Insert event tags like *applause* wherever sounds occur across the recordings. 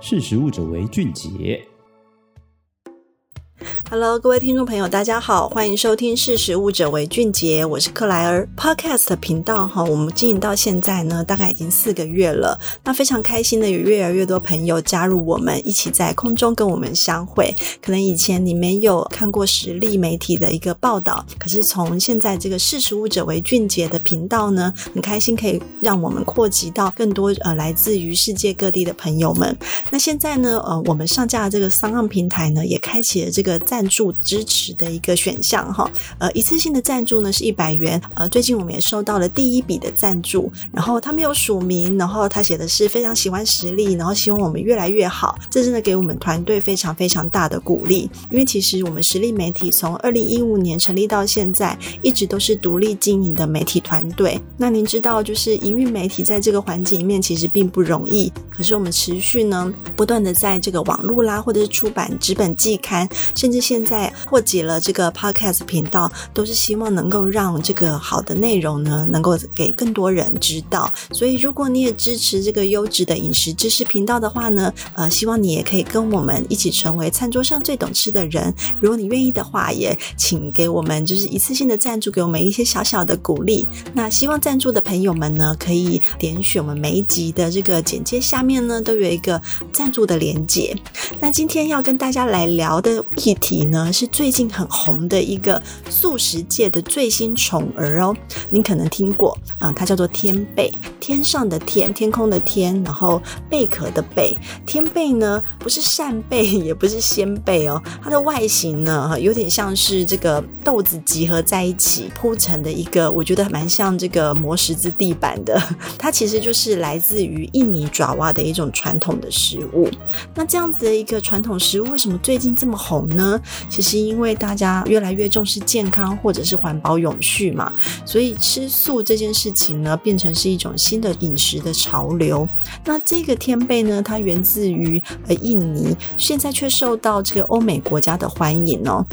识时务者为俊杰。Hello，各位听众朋友，大家好，欢迎收听识食物者为俊杰，我是克莱尔 Podcast 频道哈。我们经营到现在呢，大概已经四个月了。那非常开心的，有越来越多朋友加入我们，一起在空中跟我们相会。可能以前你没有看过实力媒体的一个报道，可是从现在这个识食物者为俊杰的频道呢，很开心可以让我们扩及到更多呃来自于世界各地的朋友们。那现在呢，呃，我们上架的这个商岸平台呢，也开启了这个在赞助支持的一个选项哈，呃，一次性的赞助呢是一百元，呃，最近我们也收到了第一笔的赞助，然后他没有署名，然后他写的是非常喜欢实力，然后希望我们越来越好，这真的给我们团队非常非常大的鼓励，因为其实我们实力媒体从二零一五年成立到现在，一直都是独立经营的媒体团队。那您知道，就是营运媒体在这个环境里面其实并不容易，可是我们持续呢，不断的在这个网络啦，或者是出版纸本季刊，甚至现在破解了这个 Podcast 频道，都是希望能够让这个好的内容呢，能够给更多人知道。所以，如果你也支持这个优质的饮食知识频道的话呢，呃，希望你也可以跟我们一起成为餐桌上最懂吃的人。如果你愿意的话，也请给我们就是一次性的赞助，给我们一些小小的鼓励。那希望赞助的朋友们呢，可以点选我们每一集的这个简介下面呢，都有一个赞助的连接。那今天要跟大家来聊的议题你呢，是最近很红的一个素食界的最新宠儿哦，你可能听过啊，它叫做天贝，天上的天，天空的天，然后贝壳的贝。天贝呢，不是扇贝，也不是鲜贝哦，它的外形呢，有点像是这个豆子集合在一起铺成的一个，我觉得蛮像这个磨石子地板的。*laughs* 它其实就是来自于印尼爪哇的一种传统的食物。那这样子的一个传统食物，为什么最近这么红呢？其实。因为大家越来越重视健康或者是环保永续嘛，所以吃素这件事情呢，变成是一种新的饮食的潮流。那这个天贝呢，它源自于呃印尼，现在却受到这个欧美国家的欢迎哦。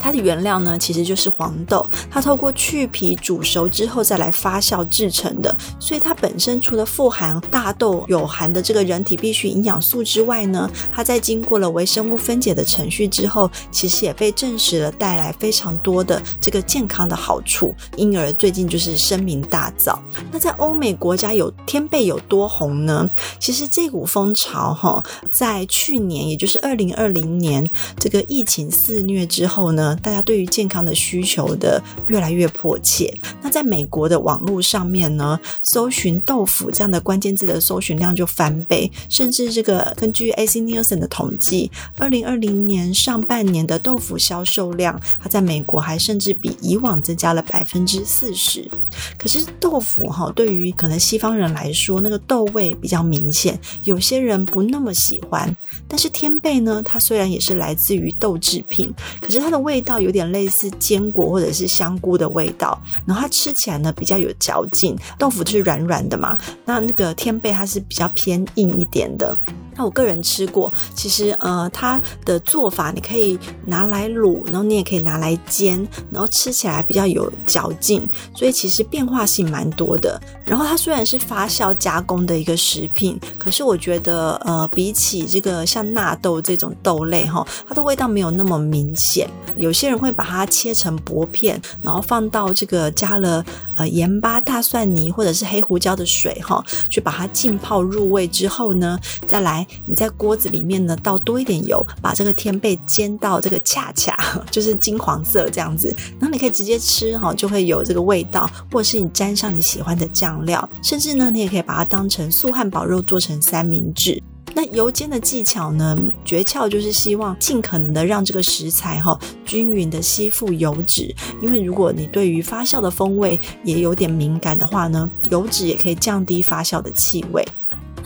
它的原料呢，其实就是黄豆，它透过去皮煮熟之后再来发酵制成的，所以它本身除了富含大豆有含的这个人体必需营养素之外呢，它在经过了微生物分解的程序之后，其实也被证实了带来非常多的这个健康的好处，因而最近就是声名大噪。那在欧美国家有天贝有多红呢？其实这股风潮哈，在去年也就是二零二零年这个疫情肆虐之后呢。大家对于健康的需求的越来越迫切。那在美国的网络上面呢，搜寻豆腐这样的关键字的搜寻量就翻倍，甚至这个根据 AC Nielsen 的统计，二零二零年上半年的豆腐销售量，它在美国还甚至比以往增加了百分之四十。可是豆腐哈，对于可能西方人来说，那个豆味比较明显，有些人不那么喜欢。但是天贝呢，它虽然也是来自于豆制品，可是它的味。味道有点类似坚果或者是香菇的味道，然后它吃起来呢比较有嚼劲。豆腐就是软软的嘛，那那个天贝它是比较偏硬一点的。那我个人吃过，其实呃，它的做法你可以拿来卤，然后你也可以拿来煎，然后吃起来比较有嚼劲，所以其实变化性蛮多的。然后它虽然是发酵加工的一个食品，可是我觉得呃，比起这个像纳豆这种豆类哈，它的味道没有那么明显。有些人会把它切成薄片，然后放到这个加了呃盐巴、大蒜泥或者是黑胡椒的水哈，去把它浸泡入味之后呢，再来。你在锅子里面呢，倒多一点油，把这个天贝煎到这个恰恰 *laughs* 就是金黄色这样子，然后你可以直接吃哈，就会有这个味道，或者是你沾上你喜欢的酱料，甚至呢，你也可以把它当成素汉堡肉做成三明治。那油煎的技巧呢，诀窍就是希望尽可能的让这个食材哈均匀的吸附油脂，因为如果你对于发酵的风味也有点敏感的话呢，油脂也可以降低发酵的气味。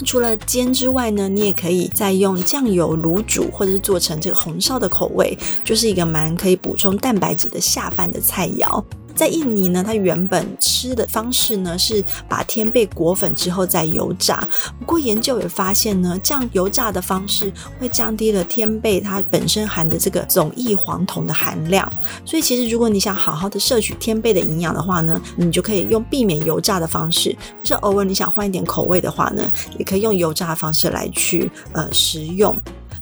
除了煎之外呢，你也可以再用酱油卤煮，或者是做成这个红烧的口味，就是一个蛮可以补充蛋白质的下饭的菜肴。在印尼呢，它原本吃的方式呢是把天贝裹粉之后再油炸。不过研究也发现呢，这样油炸的方式会降低了天贝它本身含的这个总异黄酮的含量。所以其实如果你想好好的摄取天贝的营养的话呢，你就可以用避免油炸的方式。可是偶尔你想换一点口味的话呢，也可以用油炸的方式来去呃食用。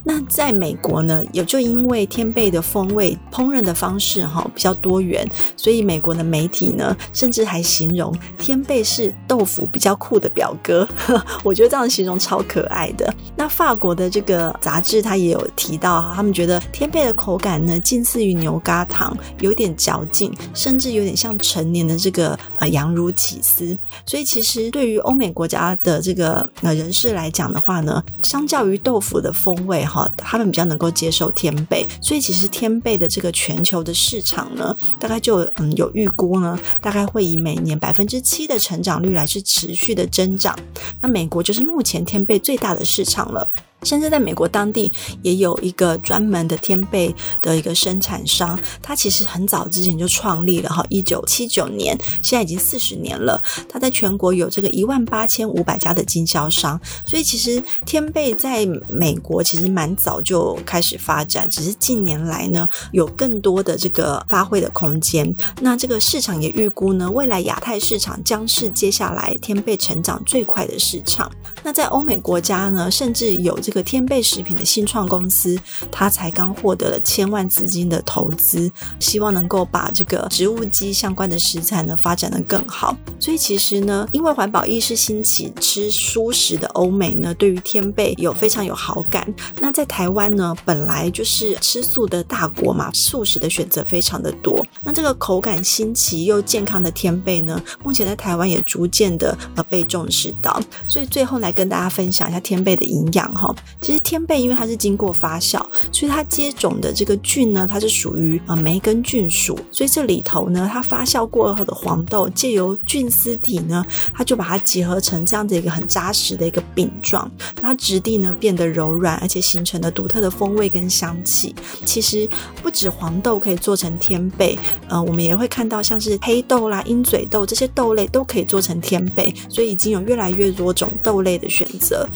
那在美国呢，也就因为天贝的风味、烹饪的方式哈比较多元，所以美国的媒体呢，甚至还形容天贝是豆腐比较酷的表哥。*laughs* 我觉得这样形容超可爱的。那法国的这个杂志它也有提到，他们觉得天贝的口感呢，近似于牛轧糖，有点嚼劲，甚至有点像成年的这个呃羊乳起司。所以其实对于欧美国家的这个呃人士来讲的话呢，相较于豆腐的风味。好，他们比较能够接受天贝，所以其实天贝的这个全球的市场呢，大概就嗯有预估呢，大概会以每年百分之七的成长率来是持续的增长。那美国就是目前天贝最大的市场了。甚至在美国当地也有一个专门的天贝的一个生产商，他其实很早之前就创立了哈，一九七九年，现在已经四十年了。他在全国有这个一万八千五百家的经销商，所以其实天贝在美国其实蛮早就开始发展，只是近年来呢有更多的这个发挥的空间。那这个市场也预估呢，未来亚太市场将是接下来天贝成长最快的市场。那在欧美国家呢，甚至有这。个天贝食品的新创公司，它才刚获得了千万资金的投资，希望能够把这个植物基相关的食材呢发展得更好。所以其实呢，因为环保意识兴起，吃蔬食的欧美呢，对于天贝有非常有好感。那在台湾呢，本来就是吃素的大国嘛，素食的选择非常的多。那这个口感新奇又健康的天贝呢，目前在台湾也逐渐的呃被重视到。所以最后来跟大家分享一下天贝的营养哈。其实天贝因为它是经过发酵，所以它接种的这个菌呢，它是属于啊梅根菌属，所以这里头呢，它发酵过后的黄豆借由菌丝体呢，它就把它结合成这样的一个很扎实的一个饼状，它质地呢变得柔软，而且形成了独特的风味跟香气。其实不止黄豆可以做成天贝，呃，我们也会看到像是黑豆啦、鹰嘴豆这些豆类都可以做成天贝，所以已经有越来越多种豆类的选择。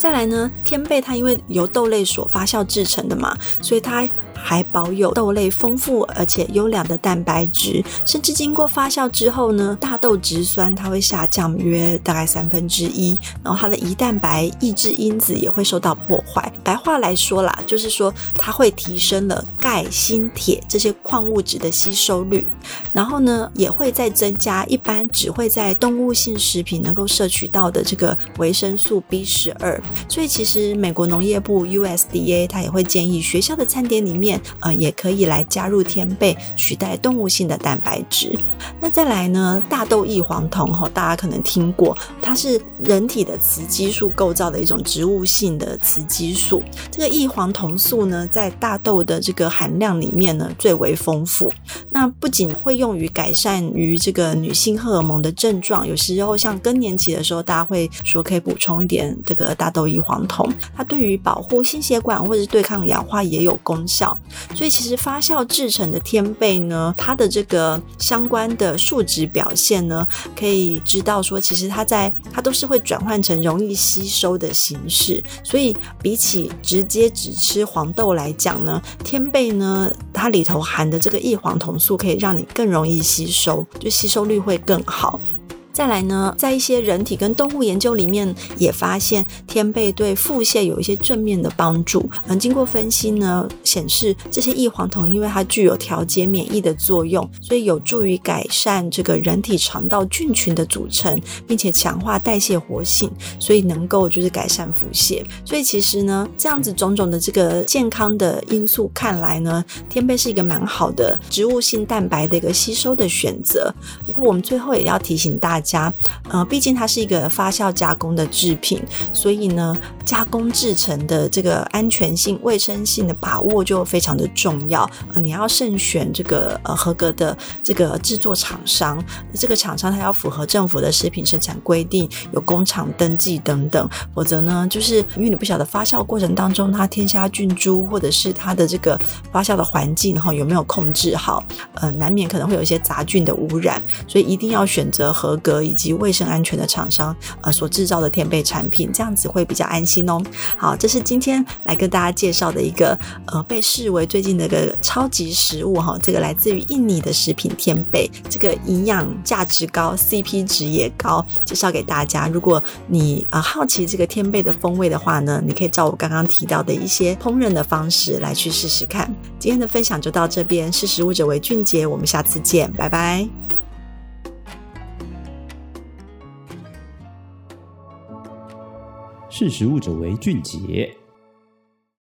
再来呢，天贝它因为由豆类所发酵制成的嘛，所以它。还保有豆类丰富而且优良的蛋白质，甚至经过发酵之后呢，大豆植酸它会下降约大概三分之一，然后它的胰蛋白抑制因子也会受到破坏。白话来说啦，就是说它会提升了钙、锌、铁这些矿物质的吸收率，然后呢，也会再增加一般只会在动物性食品能够摄取到的这个维生素 B 十二。所以其实美国农业部 USDA 它也会建议学校的餐点里面。呃，也可以来加入天贝，取代动物性的蛋白质。那再来呢，大豆异黄酮哈，大家可能听过，它是人体的雌激素构造的一种植物性的雌激素。这个异黄酮素呢，在大豆的这个含量里面呢，最为丰富。那不仅会用于改善于这个女性荷尔蒙的症状，有时候像更年期的时候，大家会说可以补充一点这个大豆异黄酮。它对于保护心血管或者是对抗氧化也有功效。所以其实发酵制成的天贝呢，它的这个相关的数值表现呢，可以知道说，其实它在它都是会转换成容易吸收的形式。所以比起直接只吃黄豆来讲呢，天贝呢，它里头含的这个异黄酮素可以让你更容易吸收，就吸收率会更好。再来呢，在一些人体跟动物研究里面也发现，天贝对腹泻有一些正面的帮助。嗯，经过分析呢，显示这些异黄酮因为它具有调节免疫的作用，所以有助于改善这个人体肠道菌群的组成，并且强化代谢活性，所以能够就是改善腹泻。所以其实呢，这样子种种的这个健康的因素看来呢，天贝是一个蛮好的植物性蛋白的一个吸收的选择。不过我们最后也要提醒大家。家，呃，毕竟它是一个发酵加工的制品，所以呢，加工制成的这个安全性、卫生性的把握就非常的重要。呃，你要慎选这个呃合格的这个制作厂商，这个厂商它要符合政府的食品生产规定，有工厂登记等等，否则呢，就是因为你不晓得发酵过程当中它添加菌株，或者是它的这个发酵的环境哈有没有控制好，呃，难免可能会有一些杂菌的污染，所以一定要选择合格以及卫生安全的厂商呃所制造的天贝产品，这样子会比较安心哦。好，这是今天来跟大家介绍的一个呃被视为最近的一个超级食物哈，这个来自于印尼的食品天贝，这个营养价值高，CP 值也高，介绍给大家。如果你啊、好奇这个天贝的风味的话呢，你可以照我刚刚提到的一些烹饪的方式来去试试看。今天的分享就到这边，识食物者为俊杰，我们下次见，拜拜。识时务者为俊杰。